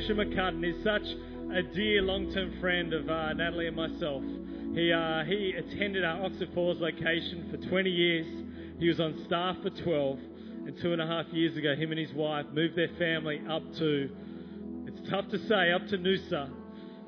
Christian McCudden is such a dear long-term friend of uh, Natalie and myself. He, uh, he attended our Oxford Falls location for 20 years. He was on staff for 12. And two and a half years ago, him and his wife moved their family up to, it's tough to say, up to Noosa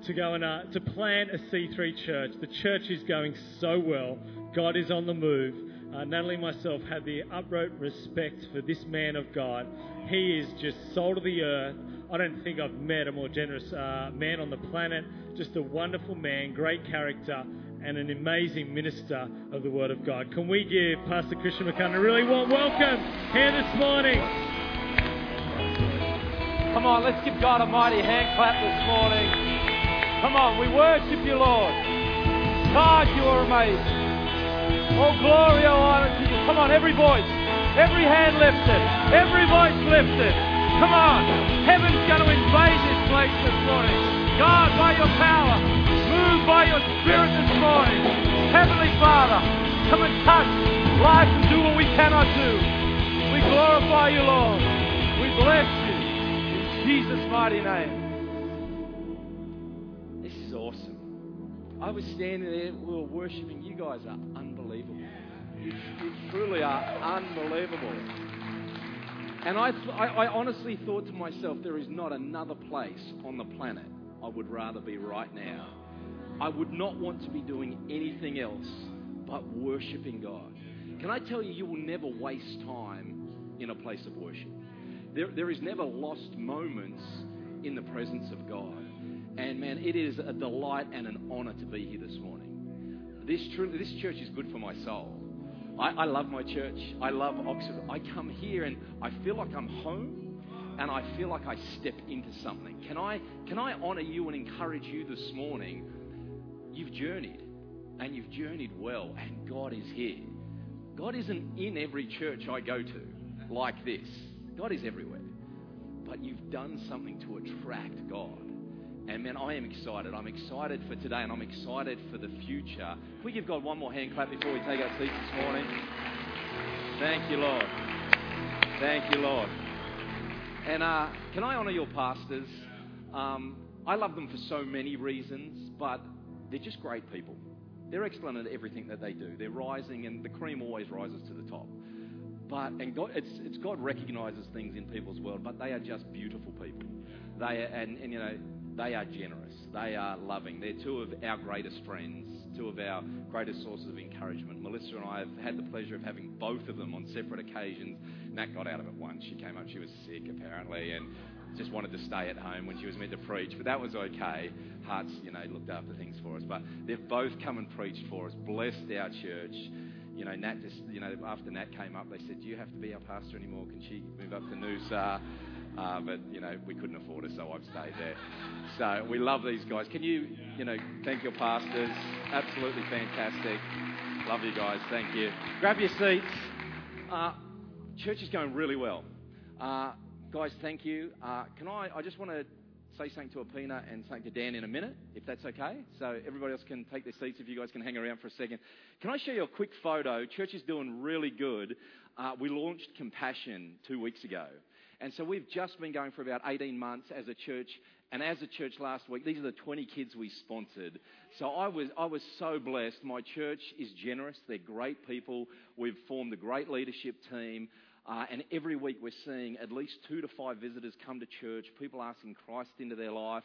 to go and uh, to plant a C3 church. The church is going so well. God is on the move. Uh, Natalie and myself have the upright respect for this man of God. He is just salt of the earth. I don't think I've met a more generous uh, man on the planet. Just a wonderful man, great character, and an amazing minister of the Word of God. Can we give Pastor Christian McCudden a really warm welcome here this morning? Come on, let's give God a mighty hand clap this morning. Come on, we worship you, Lord. God, you are amazing. All glory, all honor to you. Come on, every voice, every hand lifted, every voice lifted. Come on. Heaven's going to invade this place this morning. God, by your power, move by your spirit this morning. Heavenly Father, come and touch life and do what we cannot do. We glorify you, Lord. We bless you. In Jesus' mighty name. This is awesome. I was standing there, we were worshiping. You guys are unbelievable. You, you truly are unbelievable. And I, I, I honestly thought to myself, there is not another place on the planet I would rather be right now. I would not want to be doing anything else but worshiping God. Can I tell you, you will never waste time in a place of worship. There, there is never lost moments in the presence of God. And man, it is a delight and an honor to be here this morning. This, truly, this church is good for my soul. I, I love my church. I love Oxford. I come here and I feel like I'm home and I feel like I step into something. Can I, can I honor you and encourage you this morning? You've journeyed and you've journeyed well, and God is here. God isn't in every church I go to like this, God is everywhere. But you've done something to attract God. And man, I am excited. I'm excited for today and I'm excited for the future. Can we give God one more hand clap before we take our seats this morning? Thank you, Lord. Thank you, Lord. And uh, can I honor your pastors? Um, I love them for so many reasons, but they're just great people. They're excellent at everything that they do. They're rising, and the cream always rises to the top. But and God, it's, it's God recognizes things in people's world, but they are just beautiful people. They are, and, and you know they are generous. They are loving. They're two of our greatest friends, two of our greatest sources of encouragement. Melissa and I have had the pleasure of having both of them on separate occasions. Nat got out of it once. She came up, she was sick apparently, and just wanted to stay at home when she was meant to preach, but that was okay. Hearts, you know, looked after things for us. But they've both come and preached for us, blessed our church. You know, Nat just, you know, after Nat came up, they said, Do you have to be our pastor anymore? Can she move up to Noosa? Uh, but, you know, we couldn't afford it, so I've stayed there. So we love these guys. Can you, you know, thank your pastors? Absolutely fantastic. Love you guys. Thank you. Grab your seats. Uh, church is going really well. Uh, guys, thank you. Uh, can I, I just want to say something to Apina and something to Dan in a minute, if that's okay. So everybody else can take their seats if you guys can hang around for a second. Can I show you a quick photo? Church is doing really good. Uh, we launched Compassion two weeks ago. And so we've just been going for about 18 months as a church. And as a church last week, these are the 20 kids we sponsored. So I was, I was so blessed. My church is generous. They're great people. We've formed a great leadership team. Uh, and every week we're seeing at least two to five visitors come to church, people asking Christ into their life.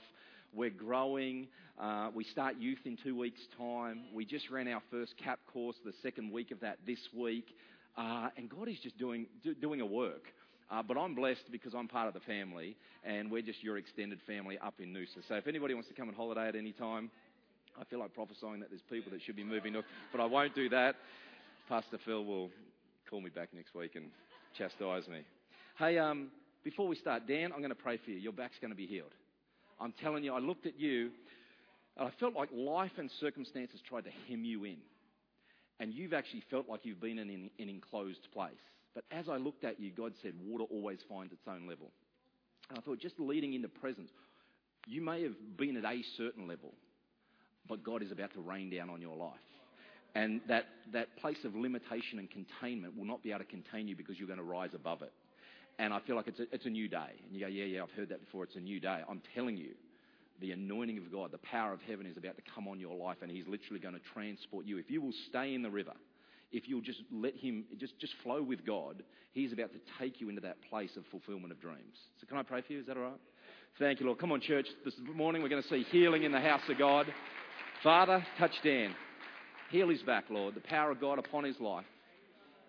We're growing. Uh, we start youth in two weeks' time. We just ran our first CAP course, the second week of that this week. Uh, and God is just doing, do, doing a work. Uh, but I'm blessed because I'm part of the family, and we're just your extended family up in Noosa. So if anybody wants to come and holiday at any time, I feel like prophesying that there's people that should be moving north, but I won't do that. Pastor Phil will call me back next week and chastise me. Hey, um, before we start, Dan, I'm going to pray for you. Your back's going to be healed. I'm telling you, I looked at you, and I felt like life and circumstances tried to hem you in. And you've actually felt like you've been in an enclosed place. But as I looked at you, God said, water always finds its own level. And I thought, just leading into presence, you may have been at a certain level, but God is about to rain down on your life. And that, that place of limitation and containment will not be able to contain you because you're going to rise above it. and I feel like it's a, it's a new day. And you go, yeah, yeah, I've heard that before. It's a new day. I'm telling you, the anointing of God, the power of heaven is about to come on your life, and He's literally going to transport you. If you will stay in the river, if you'll just let Him just, just flow with God, He's about to take you into that place of fulfillment of dreams. So, can I pray for you? Is that all right? Thank you, Lord. Come on, church. This morning we're going to see healing in the house of God. Father, touch Dan. Heal his back, Lord. The power of God upon his life.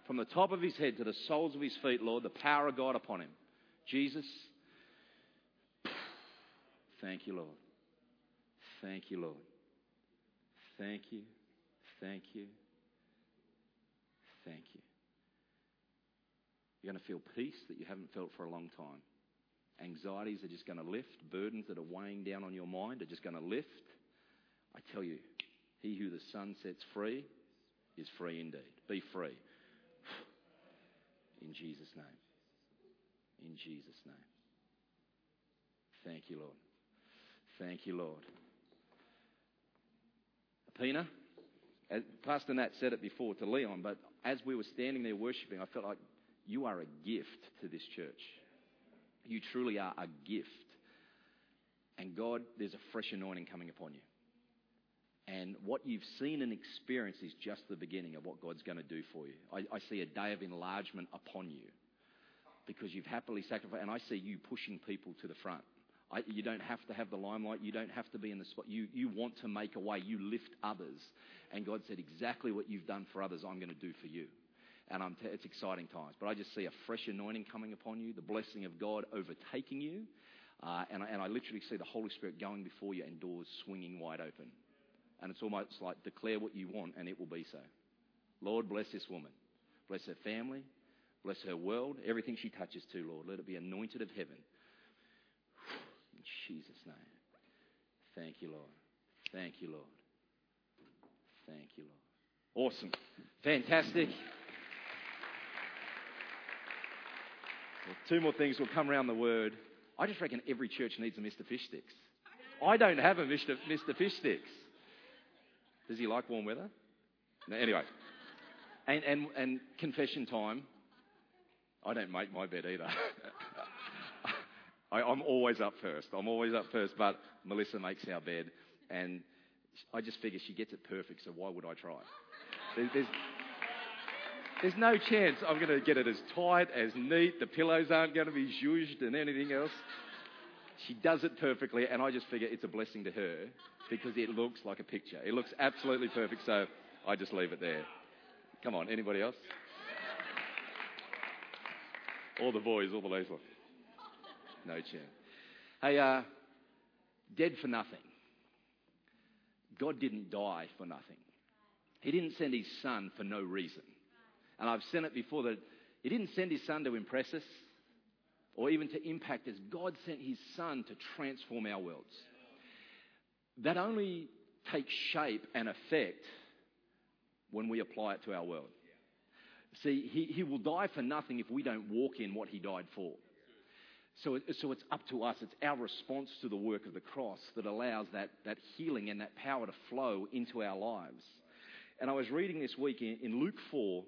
From the top of his head to the soles of his feet, Lord, the power of God upon him. Jesus, thank you, Lord. Thank you, Lord. Thank you. Thank you. Thank you. You're going to feel peace that you haven't felt for a long time. Anxieties are just going to lift. Burdens that are weighing down on your mind are just going to lift. I tell you, he who the Son sets free is free indeed. Be free. In Jesus' name. In Jesus' name. Thank you, Lord. Thank you, Lord. Pina, Pastor Nat said it before to Leon, but as we were standing there worshiping, I felt like you are a gift to this church. You truly are a gift. And God, there's a fresh anointing coming upon you. And what you've seen and experienced is just the beginning of what God's going to do for you. I, I see a day of enlargement upon you because you've happily sacrificed. And I see you pushing people to the front. I, you don't have to have the limelight. You don't have to be in the spot. You, you want to make a way. You lift others. And God said, exactly what you've done for others, I'm going to do for you. And t- it's exciting times. But I just see a fresh anointing coming upon you, the blessing of God overtaking you. Uh, and, I, and I literally see the Holy Spirit going before you and doors swinging wide open. And it's almost like declare what you want and it will be so. Lord, bless this woman. Bless her family. Bless her world. Everything she touches to, Lord. Let it be anointed of heaven. Jesus' name. Thank you, Lord. Thank you, Lord. Thank you, Lord. Awesome. Fantastic. Well, two more things will come around the word. I just reckon every church needs a Mr. Fish Sticks. I don't have a Mr. Mr. Fish Sticks. Does he like warm weather? No, anyway. And, and, and confession time. I don't make my bed either. I, am always up first. I'm always up first, but Melissa makes our bed, and I just figure she gets it perfect, so why would I try? There's, there's, no chance I'm going to get it as tight, as neat. The pillows aren't going to be zhuzhed and anything else. She does it perfectly, and I just figure it's a blessing to her because it looks like a picture. It looks absolutely perfect, so I just leave it there. Come on, anybody else? All the boys, all the ladies. No chance. Hey, uh, dead for nothing. God didn't die for nothing. He didn't send his son for no reason. And I've said it before that he didn't send his son to impress us or even to impact us. God sent his son to transform our worlds that only takes shape and effect when we apply it to our world. See, he, he will die for nothing if we don't walk in what he died for. So, so it's up to us. It's our response to the work of the cross that allows that, that healing and that power to flow into our lives. And I was reading this week in, in Luke 4,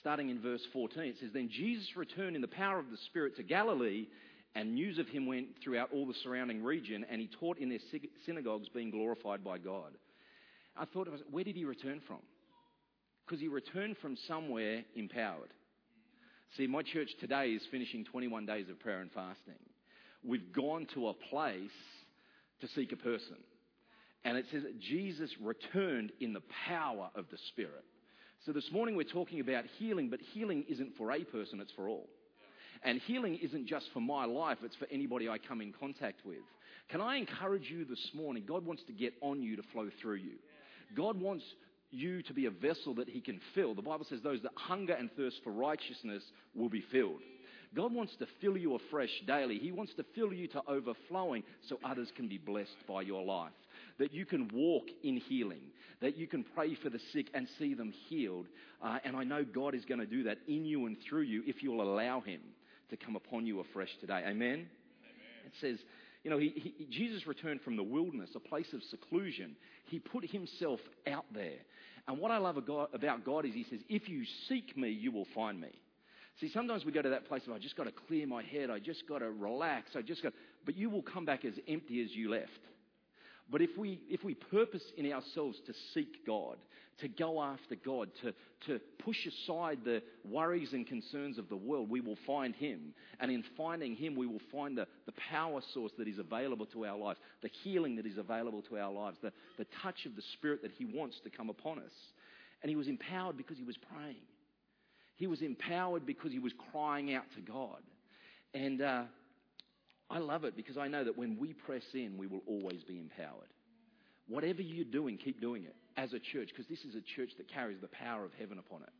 starting in verse 14. It says, Then Jesus returned in the power of the Spirit to Galilee and news of him went throughout all the surrounding region, and he taught in their synagogues, being glorified by God. I thought, where did he return from? Because he returned from somewhere empowered. See, my church today is finishing 21 days of prayer and fasting. We've gone to a place to seek a person. And it says that Jesus returned in the power of the Spirit. So this morning we're talking about healing, but healing isn't for a person, it's for all. And healing isn't just for my life, it's for anybody I come in contact with. Can I encourage you this morning? God wants to get on you to flow through you. God wants you to be a vessel that He can fill. The Bible says those that hunger and thirst for righteousness will be filled. God wants to fill you afresh daily. He wants to fill you to overflowing so others can be blessed by your life. That you can walk in healing. That you can pray for the sick and see them healed. Uh, and I know God is going to do that in you and through you if you'll allow Him to come upon you afresh today. Amen? Amen. It says, you know, he, he, Jesus returned from the wilderness, a place of seclusion. He put himself out there. And what I love about God is he says, if you seek me, you will find me. See, sometimes we go to that place of, I just got to clear my head, I just got to relax, I just got, but you will come back as empty as you left. But if we, if we purpose in ourselves to seek God, to go after God, to, to push aside the worries and concerns of the world, we will find Him. And in finding Him, we will find the, the power source that is available to our lives, the healing that is available to our lives, the, the touch of the Spirit that He wants to come upon us. And he was empowered because he was praying. He was empowered because he was crying out to God. And uh, I love it because I know that when we press in, we will always be empowered. Whatever you're doing, keep doing it as a church because this is a church that carries the power of heaven upon it.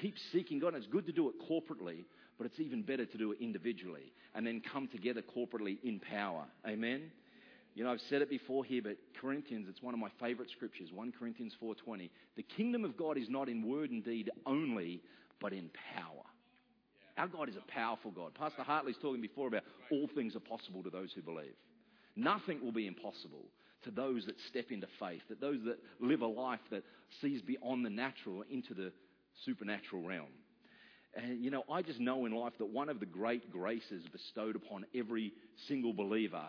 Keep seeking God. And it's good to do it corporately, but it's even better to do it individually and then come together corporately in power. Amen. You know, I've said it before here, but Corinthians, it's one of my favorite scriptures, 1 Corinthians 4:20. The kingdom of God is not in word and deed only, but in power. Our God is a powerful God. Pastor Hartley's talking before about all things are possible to those who believe. Nothing will be impossible to those that step into faith, that those that live a life that sees beyond the natural into the supernatural realm. And you know, I just know in life that one of the great graces bestowed upon every single believer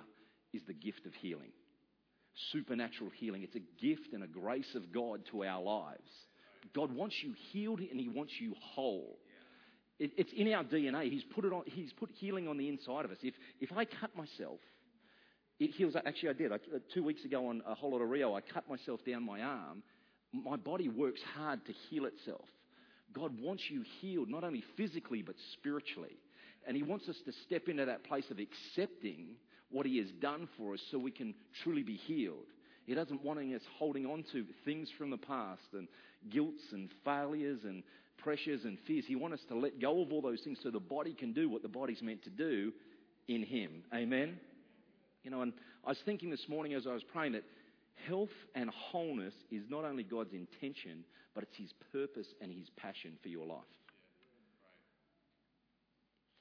is the gift of healing. Supernatural healing. It's a gift and a grace of God to our lives. God wants you healed and He wants you whole. It, it's in our DNA. He's put, it on, he's put healing on the inside of us. If, if I cut myself, it heals. Actually, I did. I, uh, two weeks ago on a of Rio, I cut myself down my arm. My body works hard to heal itself. God wants you healed, not only physically, but spiritually. And He wants us to step into that place of accepting what He has done for us so we can truly be healed. He doesn't want us holding on to things from the past and guilts and failures and pressures and fears. He wants us to let go of all those things so the body can do what the body's meant to do in Him. Amen? You know, and I was thinking this morning as I was praying that health and wholeness is not only God's intention, but it's His purpose and His passion for your life.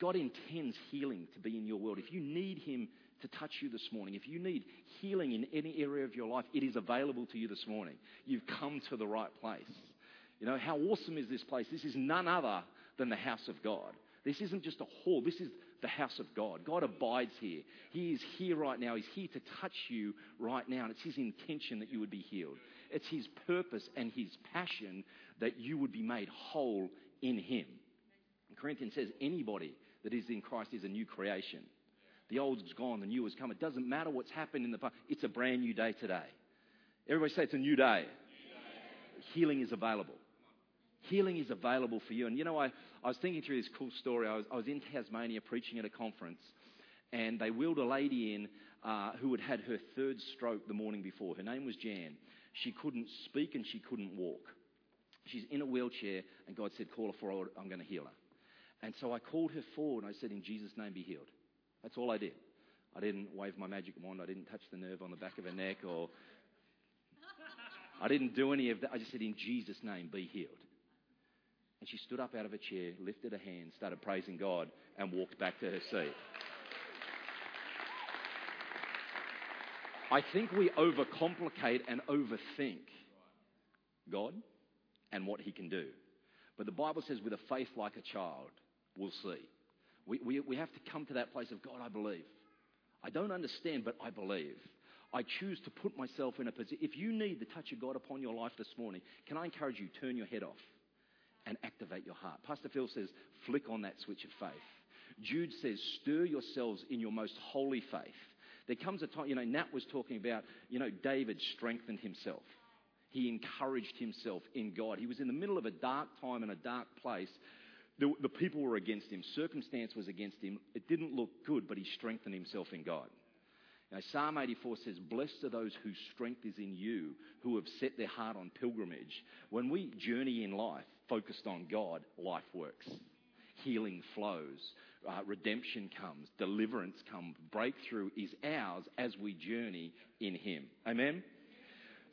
God intends healing to be in your world. If you need Him to touch you this morning. If you need healing in any area of your life, it is available to you this morning. You've come to the right place. You know, how awesome is this place? This is none other than the house of God. This isn't just a hall, this is the house of God. God abides here. He is here right now. He's here to touch you right now. And it's His intention that you would be healed. It's His purpose and His passion that you would be made whole in Him. Corinthians says anybody that is in Christ is a new creation. The old's gone, the new has come. It doesn't matter what's happened in the past. It's a brand new day today. Everybody say it's a new day. New day. Healing is available. Healing is available for you. And you know, I, I was thinking through this cool story. I was, I was in Tasmania preaching at a conference, and they wheeled a lady in uh, who had had her third stroke the morning before. Her name was Jan. She couldn't speak and she couldn't walk. She's in a wheelchair, and God said, Call her forward, I'm going to heal her. And so I called her forward and I said, In Jesus' name, be healed. That's all I did. I didn't wave my magic wand. I didn't touch the nerve on the back of her neck or I didn't do any of that. I just said, in Jesus' name, be healed. And she stood up out of her chair, lifted her hand, started praising God, and walked back to her seat. I think we overcomplicate and overthink God and what He can do. But the Bible says, with a faith like a child, we'll see. We, we, we have to come to that place of God, I believe. I don't understand, but I believe. I choose to put myself in a position. If you need the touch of God upon your life this morning, can I encourage you, turn your head off and activate your heart? Pastor Phil says, flick on that switch of faith. Jude says, stir yourselves in your most holy faith. There comes a time, you know, Nat was talking about, you know, David strengthened himself. He encouraged himself in God. He was in the middle of a dark time and a dark place, the, the people were against him. Circumstance was against him. It didn't look good, but he strengthened himself in God. Now, Psalm 84 says, Blessed are those whose strength is in you, who have set their heart on pilgrimage. When we journey in life focused on God, life works. Healing flows, uh, redemption comes, deliverance comes, breakthrough is ours as we journey in Him. Amen?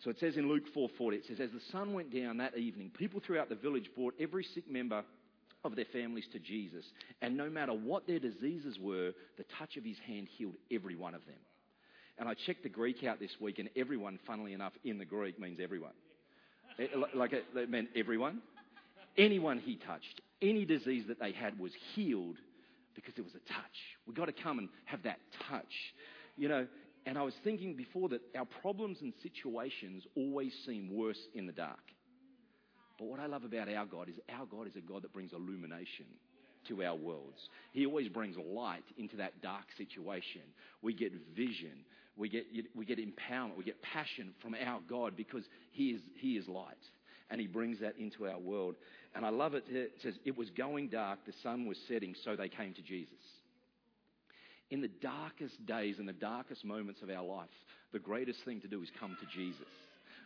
So it says in Luke 4:40, it says, As the sun went down that evening, people throughout the village brought every sick member of their families to Jesus. And no matter what their diseases were, the touch of his hand healed every one of them. And I checked the Greek out this week, and everyone, funnily enough, in the Greek means everyone. It, like it, it meant everyone. Anyone he touched, any disease that they had was healed because there was a touch. We've got to come and have that touch. You know, and I was thinking before that our problems and situations always seem worse in the dark. But what I love about our God is our God is a God that brings illumination to our worlds. He always brings light into that dark situation. We get vision, we get, we get empowerment, we get passion from our God because He is, he is light. And He brings that into our world. And I love it. It says, It was going dark, the sun was setting, so they came to Jesus. In the darkest days and the darkest moments of our life, the greatest thing to do is come to Jesus.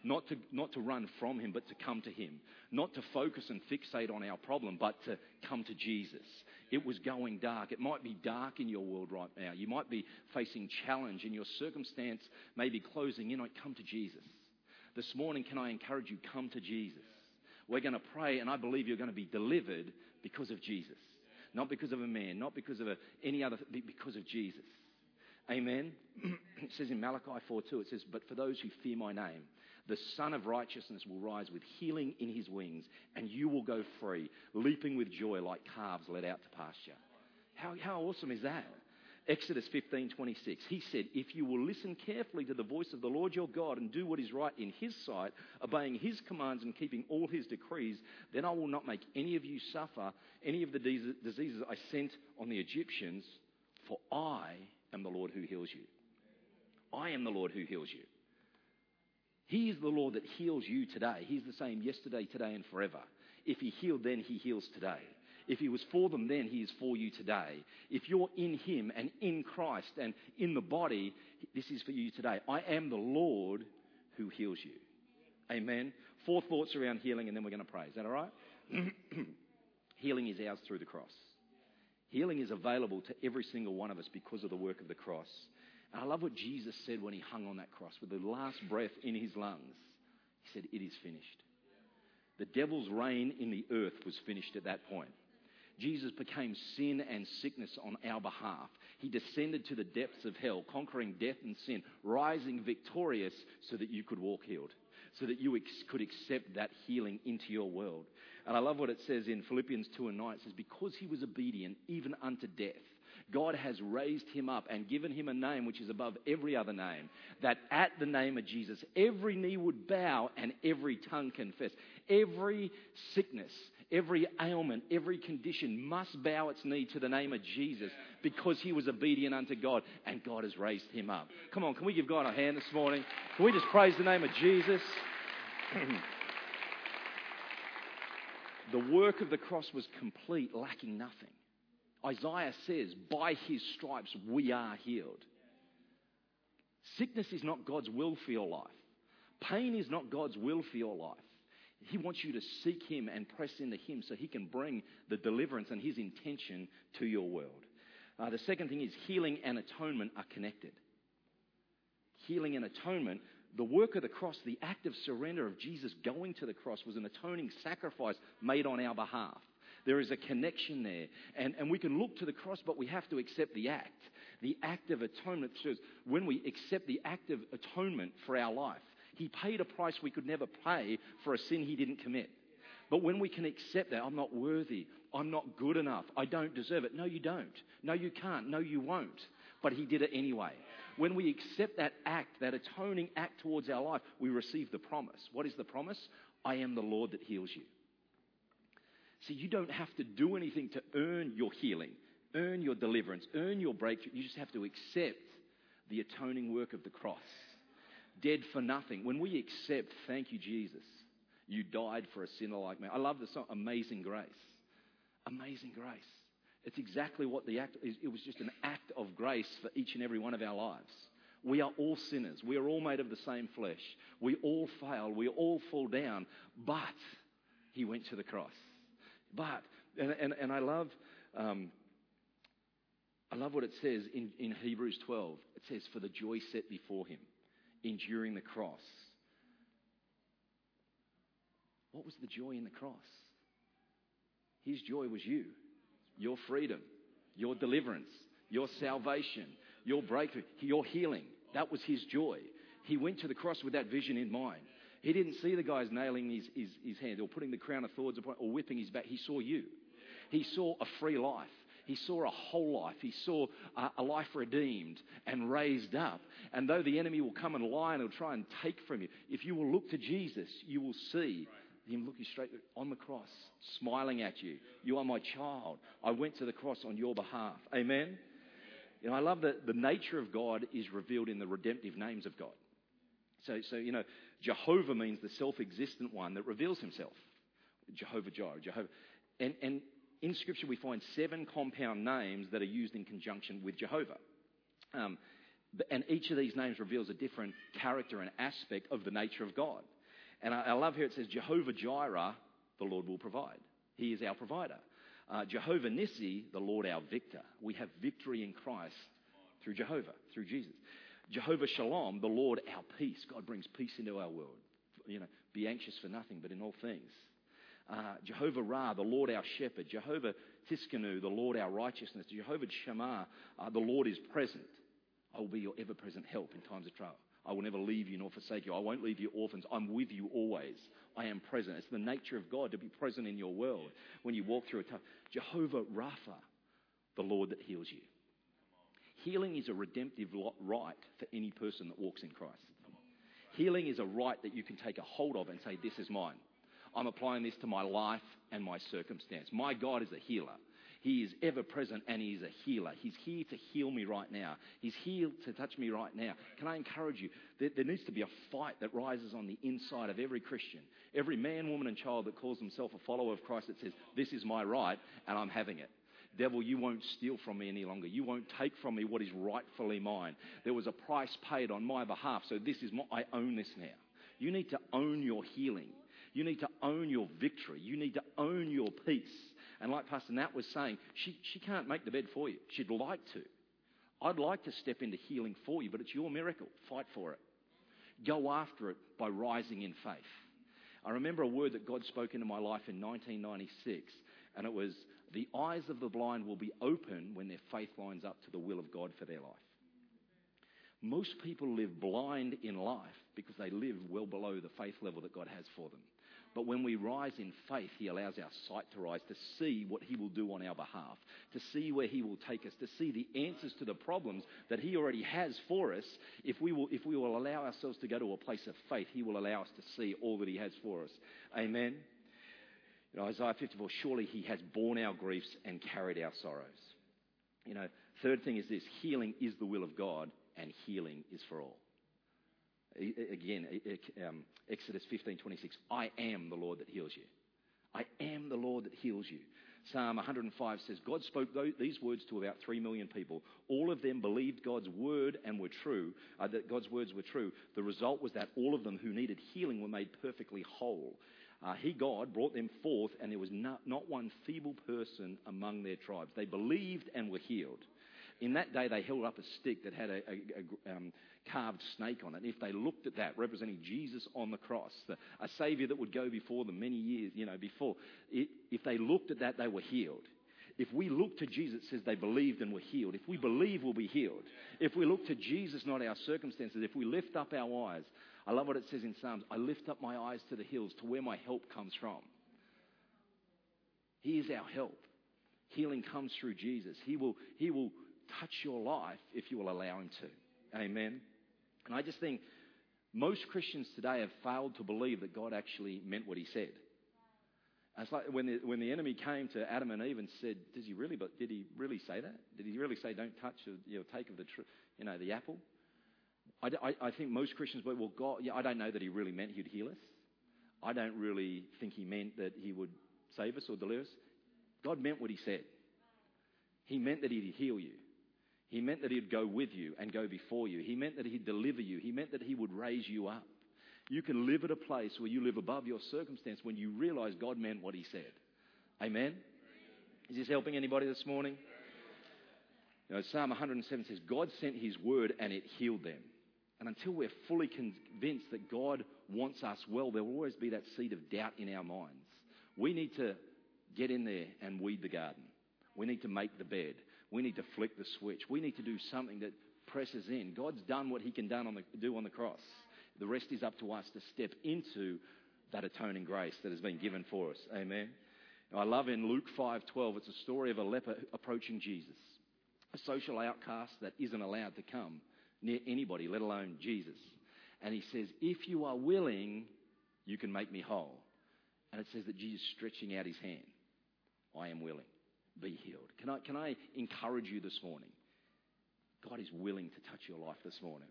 Not to, not to run from him, but to come to him. Not to focus and fixate on our problem, but to come to Jesus. It was going dark. It might be dark in your world right now. You might be facing challenge and your circumstance may be closing in. Come to Jesus. This morning, can I encourage you, come to Jesus. We're going to pray, and I believe you're going to be delivered because of Jesus. Not because of a man, not because of a, any other, because of Jesus. Amen. it says in Malachi 4 2, it says, But for those who fear my name, the Sun of Righteousness will rise with healing in his wings, and you will go free, leaping with joy like calves led out to pasture. How, how awesome is that? Exodus 15:26. He said, "If you will listen carefully to the voice of the Lord your God and do what is right in his sight, obeying his commands and keeping all his decrees, then I will not make any of you suffer any of the diseases I sent on the Egyptians, for I am the Lord who heals you. I am the Lord who heals you." He is the Lord that heals you today. He's the same yesterday, today, and forever. If He healed then, He heals today. If He was for them then, He is for you today. If you're in Him and in Christ and in the body, this is for you today. I am the Lord who heals you. Amen. Four thoughts around healing, and then we're going to pray. Is that all right? healing is ours through the cross. Healing is available to every single one of us because of the work of the cross. And I love what Jesus said when he hung on that cross with the last breath in his lungs. He said, It is finished. The devil's reign in the earth was finished at that point. Jesus became sin and sickness on our behalf. He descended to the depths of hell, conquering death and sin, rising victorious so that you could walk healed, so that you ex- could accept that healing into your world. And I love what it says in Philippians 2 and 9. It says, Because he was obedient even unto death, God has raised him up and given him a name which is above every other name, that at the name of Jesus, every knee would bow and every tongue confess. Every sickness, every ailment, every condition must bow its knee to the name of Jesus because he was obedient unto God and God has raised him up. Come on, can we give God a hand this morning? Can we just praise the name of Jesus? the work of the cross was complete, lacking nothing. Isaiah says, by his stripes we are healed. Sickness is not God's will for your life. Pain is not God's will for your life. He wants you to seek Him and press into Him so He can bring the deliverance and His intention to your world. Uh, the second thing is healing and atonement are connected. Healing and atonement, the work of the cross, the act of surrender of Jesus going to the cross was an atoning sacrifice made on our behalf. There is a connection there. And, and we can look to the cross, but we have to accept the act. The act of atonement says when we accept the act of atonement for our life, He paid a price we could never pay for a sin He didn't commit. But when we can accept that, I'm not worthy, I'm not good enough, I don't deserve it. No, you don't. No, you can't. No, you won't. But He did it anyway. When we accept that act, that atoning act towards our life, we receive the promise. What is the promise? I am the Lord that heals you. See, you don't have to do anything to earn your healing, earn your deliverance, earn your breakthrough. You just have to accept the atoning work of the cross. Dead for nothing. When we accept, thank you, Jesus, you died for a sinner like me. I love the song, Amazing Grace. Amazing Grace. It's exactly what the act is. It was just an act of grace for each and every one of our lives. We are all sinners. We are all made of the same flesh. We all fail. We all fall down. But He went to the cross. But, and, and, and I love. Um, I love what it says in, in Hebrews 12. It says, For the joy set before him, enduring the cross. What was the joy in the cross? His joy was you, your freedom, your deliverance, your salvation, your breakthrough, your healing. That was his joy. He went to the cross with that vision in mind. He didn't see the guys nailing his, his, his hand or putting the crown of thorns upon or whipping his back. He saw you. He saw a free life. He saw a whole life. He saw a, life redeemed and raised up. And though the enemy will come and lie and he'll try and take from you, if you will look to Jesus, you will see him looking straight on the cross, smiling at you. You are my child. I went to the cross on your behalf. Amen. You know, I love that the nature of God is revealed in the redemptive names of God. So, so you know, Jehovah means the self-existent one that reveals himself. Jehovah Jireh, Jehovah. And, and in Scripture, we find seven compound names that are used in conjunction with Jehovah. Um, and each of these names reveals a different character and aspect of the nature of God. And I, I love here it says, Jehovah Jireh, the Lord will provide. He is our provider. Uh, Jehovah Nissi, the Lord our victor. We have victory in Christ through Jehovah, through Jesus. Jehovah Shalom, the Lord our peace. God brings peace into our world. You know, be anxious for nothing, but in all things uh, Jehovah Ra, the Lord our shepherd, Jehovah Tsidkenu, the Lord our righteousness, Jehovah Shammah, uh, the Lord is present. I will be your ever present help in times of trouble. I will never leave you nor forsake you. I won't leave you orphans. I'm with you always. I am present. It's the nature of God to be present in your world when you walk through a tough. Jehovah Rapha, the Lord that heals you. Healing is a redemptive right for any person that walks in Christ. Healing is a right that you can take a hold of and say, This is mine. I'm applying this to my life and my circumstance. My God is a healer. He is ever present and He is a healer. He's here to heal me right now. He's here to touch me right now. Can I encourage you? There, there, needs to be a fight that rises on the inside of every Christian, every man, woman, and child that calls himself a follower of Christ that says, This is my right and I'm having it. Devil, you won't steal from me any longer. You won't take from me what is rightfully mine. There was a price paid on my behalf, so this is my, I own this now. You need to own your healing. You need to own your victory. You need to own your peace. And like Pastor Nat was saying, she, she can't make the bed for you. She'd like to. I'd like to step into healing for you, but it's your miracle. Fight for it. Go after it by rising in faith. I remember a word that God spoke into my life in 1996, and it was, The eyes of the blind will be open when their faith lines up to the will of God for their life. Most people live blind in life because they live well below the faith level that God has for them. But when we rise in faith, He allows our sight to rise to see what He will do on our behalf, to see where He will take us, to see the answers to the problems that He already has for us. If we will, if we will allow ourselves to go to a place of faith, He will allow us to see all that He has for us. Amen. You know, Isaiah 54, surely He has borne our griefs and carried our sorrows. You know, third thing is this healing is the will of God, and healing is for all. Again, um, Exodus 15:26. I am the Lord that heals you. I am the Lord that heals you. Psalm 105 says, God spoke these words to about 3 million people. All of them believed God's word and were true, uh, that God's words were true. The result was that all of them who needed healing were made perfectly whole. Uh, he, God, brought them forth, and there was not, not one feeble person among their tribes. They believed and were healed. In that day, they held up a stick that had a, a, a um, carved snake on it. If they looked at that, representing Jesus on the cross, the, a Savior that would go before them many years, you know, before, it, if they looked at that, they were healed. If we look to Jesus, it says they believed and were healed. If we believe, we'll be healed. If we look to Jesus, not our circumstances, if we lift up our eyes, I love what it says in Psalms I lift up my eyes to the hills, to where my help comes from. He is our help. Healing comes through Jesus. He will, he will touch your life if you will allow Him to. Amen. And I just think most Christians today have failed to believe that God actually meant what He said. It's like when the, when the enemy came to Adam and Eve and said, "Does he really? But did he really say that? Did he really say, don't touch or you know, take of the tr- you know the apple?" I, I, I think most Christians well, God, yeah, I don't know that He really meant He'd heal us. I don't really think He meant that He would save us or deliver us. God meant what He said. He meant that He'd heal you. He meant that He'd go with you and go before you. He meant that He'd deliver you. He meant that He would raise you up. You can live at a place where you live above your circumstance when you realize God meant what He said. Amen? Is this helping anybody this morning? You know, Psalm 107 says, God sent His word and it healed them. And until we're fully convinced that God wants us well, there will always be that seed of doubt in our minds. We need to get in there and weed the garden. We need to make the bed. We need to flick the switch. We need to do something that presses in. God's done what he can done on the, do on the cross. The rest is up to us to step into that atoning grace that has been given for us. Amen. Now, I love in Luke 5:12, it's a story of a leper approaching Jesus, a social outcast that isn't allowed to come near anybody, let alone Jesus. And he says, If you are willing, you can make me whole. And it says that Jesus stretching out his hand. I am willing. Be healed. Can I, can I encourage you this morning? God is willing to touch your life this morning.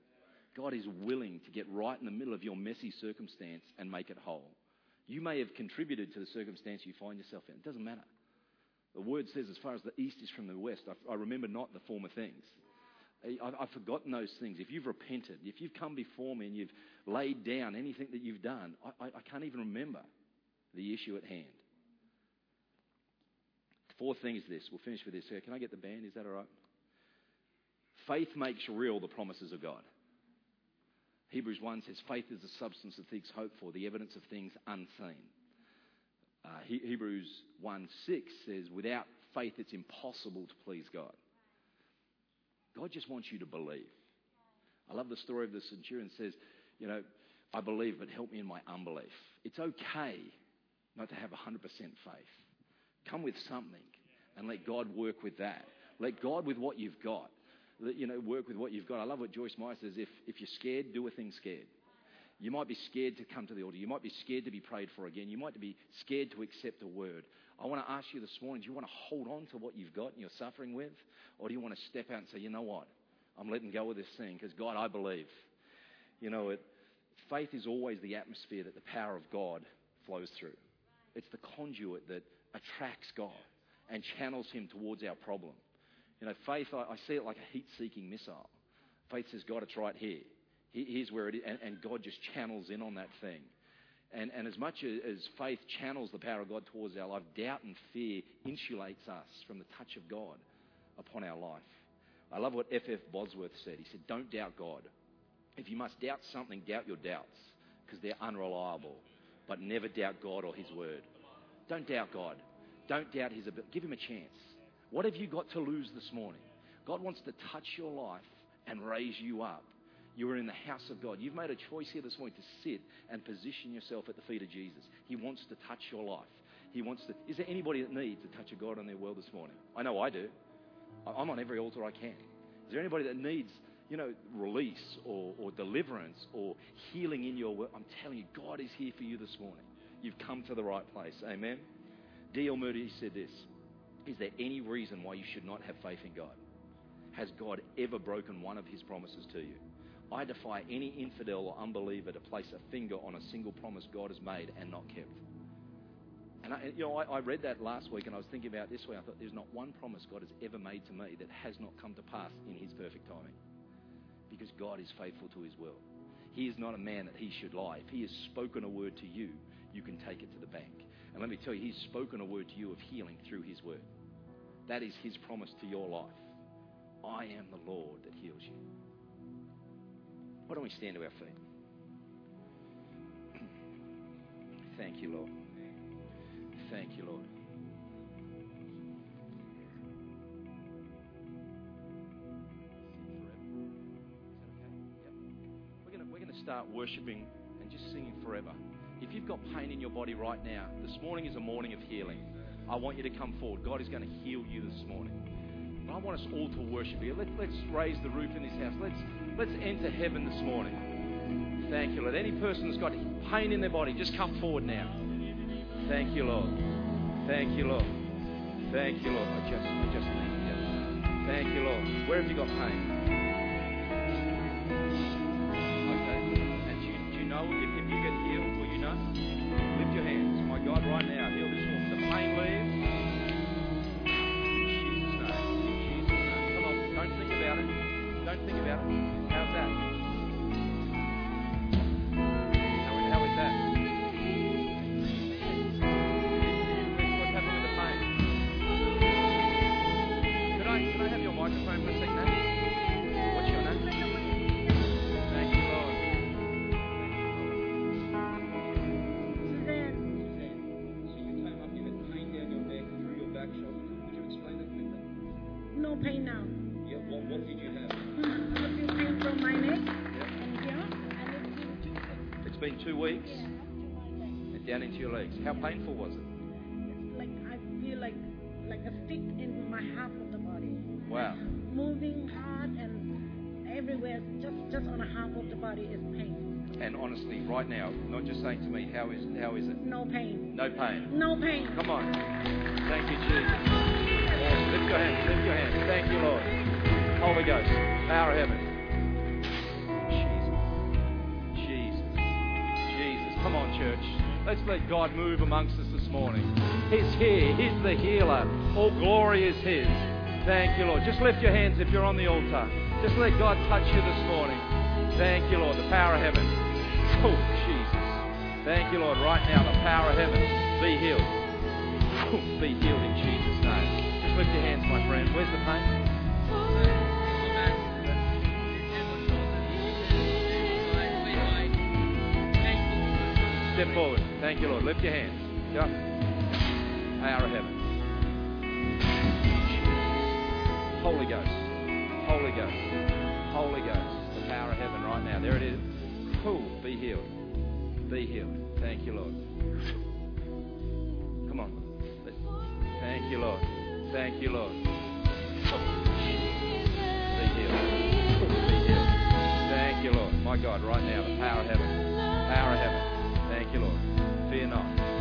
God is willing to get right in the middle of your messy circumstance and make it whole. You may have contributed to the circumstance you find yourself in. It doesn't matter. The word says, as far as the east is from the west, I, I remember not the former things. I, I've forgotten those things. If you've repented, if you've come before me and you've laid down anything that you've done, I, I, I can't even remember the issue at hand. Fourth thing is this. We'll finish with this. Here, Can I get the band? Is that all right? Faith makes real the promises of God. Hebrews 1 says, Faith is the substance of things hoped for, the evidence of things unseen. Uh, he, Hebrews 1 6 says, Without faith, it's impossible to please God. God just wants you to believe. I love the story of the centurion says, You know, I believe, but help me in my unbelief. It's okay not to have 100% faith. Come with something and let God work with that. Let God with what you've got. Let, you know, work with what you've got. I love what Joyce Meyer says. If, if you're scared, do a thing scared. You might be scared to come to the altar. You might be scared to be prayed for again. You might be scared to accept a word. I want to ask you this morning do you want to hold on to what you've got and you're suffering with? Or do you want to step out and say, you know what? I'm letting go of this thing because, God, I believe. You know, it, faith is always the atmosphere that the power of God flows through. It's the conduit that attracts God and channels Him towards our problem. You know, faith, I, I see it like a heat seeking missile. Faith says, God, it's right here. Here's where it is. And, and God just channels in on that thing. And, and as much as, faith channels the power of God towards our life, doubt and fear insulates us from the touch of God upon our life. I love what F.F. F. Bosworth said. He said, Don't doubt God. If you must doubt something, doubt your doubts because they're unreliable. But never doubt God or His word. Don't doubt God. Don't doubt His ability. Give Him a chance. What have you got to lose this morning? God wants to touch your life and raise you up. You are in the house of God. You've made a choice here this morning to sit and position yourself at the feet of Jesus. He wants to touch your life. He wants to. Is there anybody that needs a touch of God in their world this morning? I know I do. I'm on every altar I can. Is there anybody that needs, you know, release or, or deliverance or healing in your world? I'm telling you, God is here for you this morning. You've come to the right place. Amen. D.L. Moody said this Is there any reason why you should not have faith in God? Has God ever broken one of his promises to you? I defy any infidel or unbeliever to place a finger on a single promise God has made and not kept. And I, you know, I, I, read that last week and I was thinking about this way. I thought there's not one promise God has ever made to me that has not come to pass in His perfect timing. Because God is faithful to His will. He is not a man that He should lie. If He has spoken a word to you, you can take it to the bank. And let me tell you, He's spoken a word to you of healing through His word. That is His promise to your life. I am the Lord that heals you. Why don't we stand to our feet? Thank you, Lord. Thank you, Lord. We're going to start worshiping and just singing forever. If you've got pain in your body right now, this morning is a morning of healing. I want you to come forward. God is going to heal you this morning. But I want us all to worship here. Let, let's raise the roof in this house. Let's, let's enter heaven this morning. Thank you, Lord. Any person that's got pain in their body, just come forward now. Thank you, Lord. Thank you, Lord. Thank you, Lord. I just, I just need you. Thank you, Lord. Where have you got pain? How painful was it? It's like I feel like like a stick in my half of the body. Wow. Like moving hard and everywhere, just just on a half of the body is pain. And honestly, right now, not just saying to me, how is how is it? No pain. No pain. No pain. Come on. Thank you, Jesus. Lift your hands. Lift your hands. Thank you, Lord. Holy Ghost, power of heaven. Let's let God move amongst us this morning. He's here. He's the healer. All glory is His. Thank you, Lord. Just lift your hands if you're on the altar. Just let God touch you this morning. Thank you, Lord. The power of heaven. Oh, Jesus. Thank you, Lord. Right now, the power of heaven. Be healed. Oh, be healed in Jesus' name. Just lift your hands, my friend. Where's the pain? Step forward. Thank you, Lord. Lift your hands. Power of heaven. Holy Ghost. Holy Ghost. Holy Ghost. The power of heaven right now. There it is. Cool. Be healed. Be healed. Thank you, Lord. Come on. Thank you, Lord. Thank you, Lord. Be healed. Be healed. Thank you, Lord. My God, right now, the power of heaven. Power of heaven. Lord.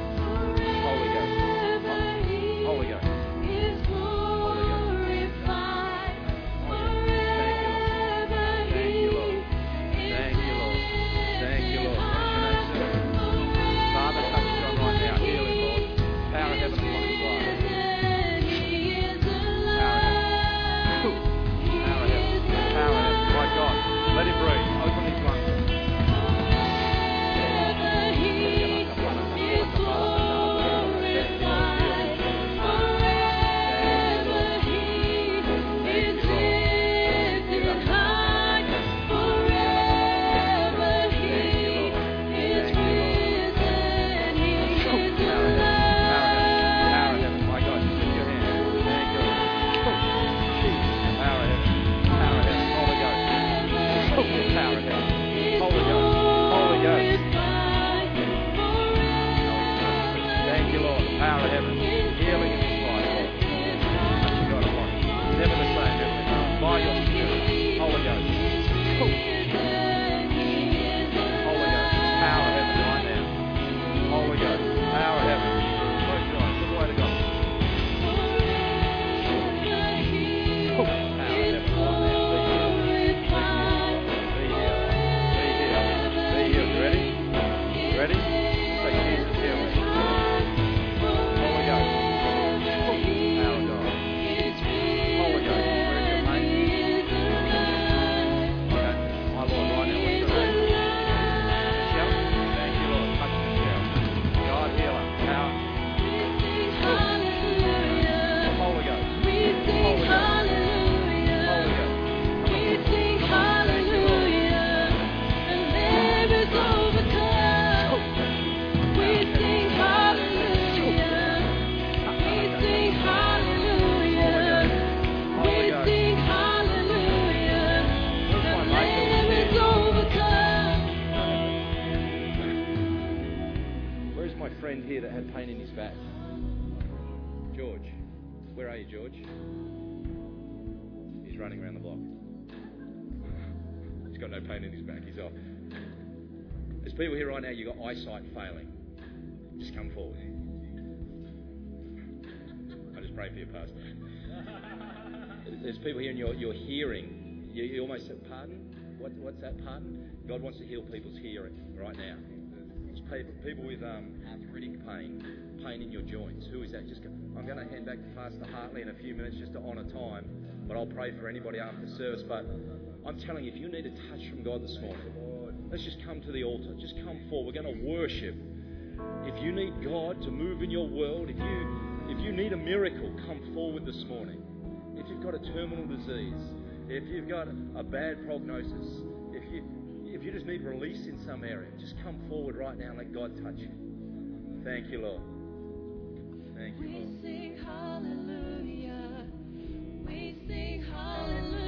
Eyesight failing. Just come forward. I just pray for you, Pastor. There's people here and you're, you're hearing. You, you almost said, pardon? What, what's that, pardon? God wants to heal people's hearing right now. There's people, people with um, arthritic pain, pain in your joints. Who is that? Just go, I'm going to hand back to Pastor Hartley in a few minutes just to honour time, but I'll pray for anybody after service. But I'm telling you, if you need a touch from God this morning, let's just come to the altar. Just come forward. We're going to worship. If you need God to move in your world, if you if you need a miracle, come forward this morning. If you've got a terminal disease, if you've got a bad prognosis, if you if you just need release in some area, just come forward right now and let God touch you. Thank you, Lord. Thank you, Lord. We sing hallelujah. We sing hallelujah.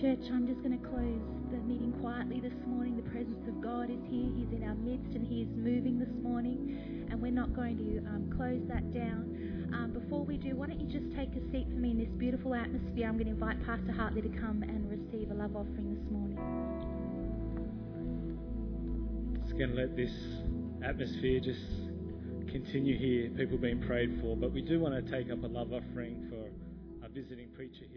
Church, I'm just going to close the meeting quietly this morning. The presence of God is here. He's in our midst and He is moving this morning. And we're not going to um, close that down. Um, before we do, why don't you just take a seat for me in this beautiful atmosphere? I'm going to invite Pastor Hartley to come and receive a love offering this morning. Just going to let this atmosphere just continue here. People being prayed for, but we do want to take up a love offering for our visiting preacher here.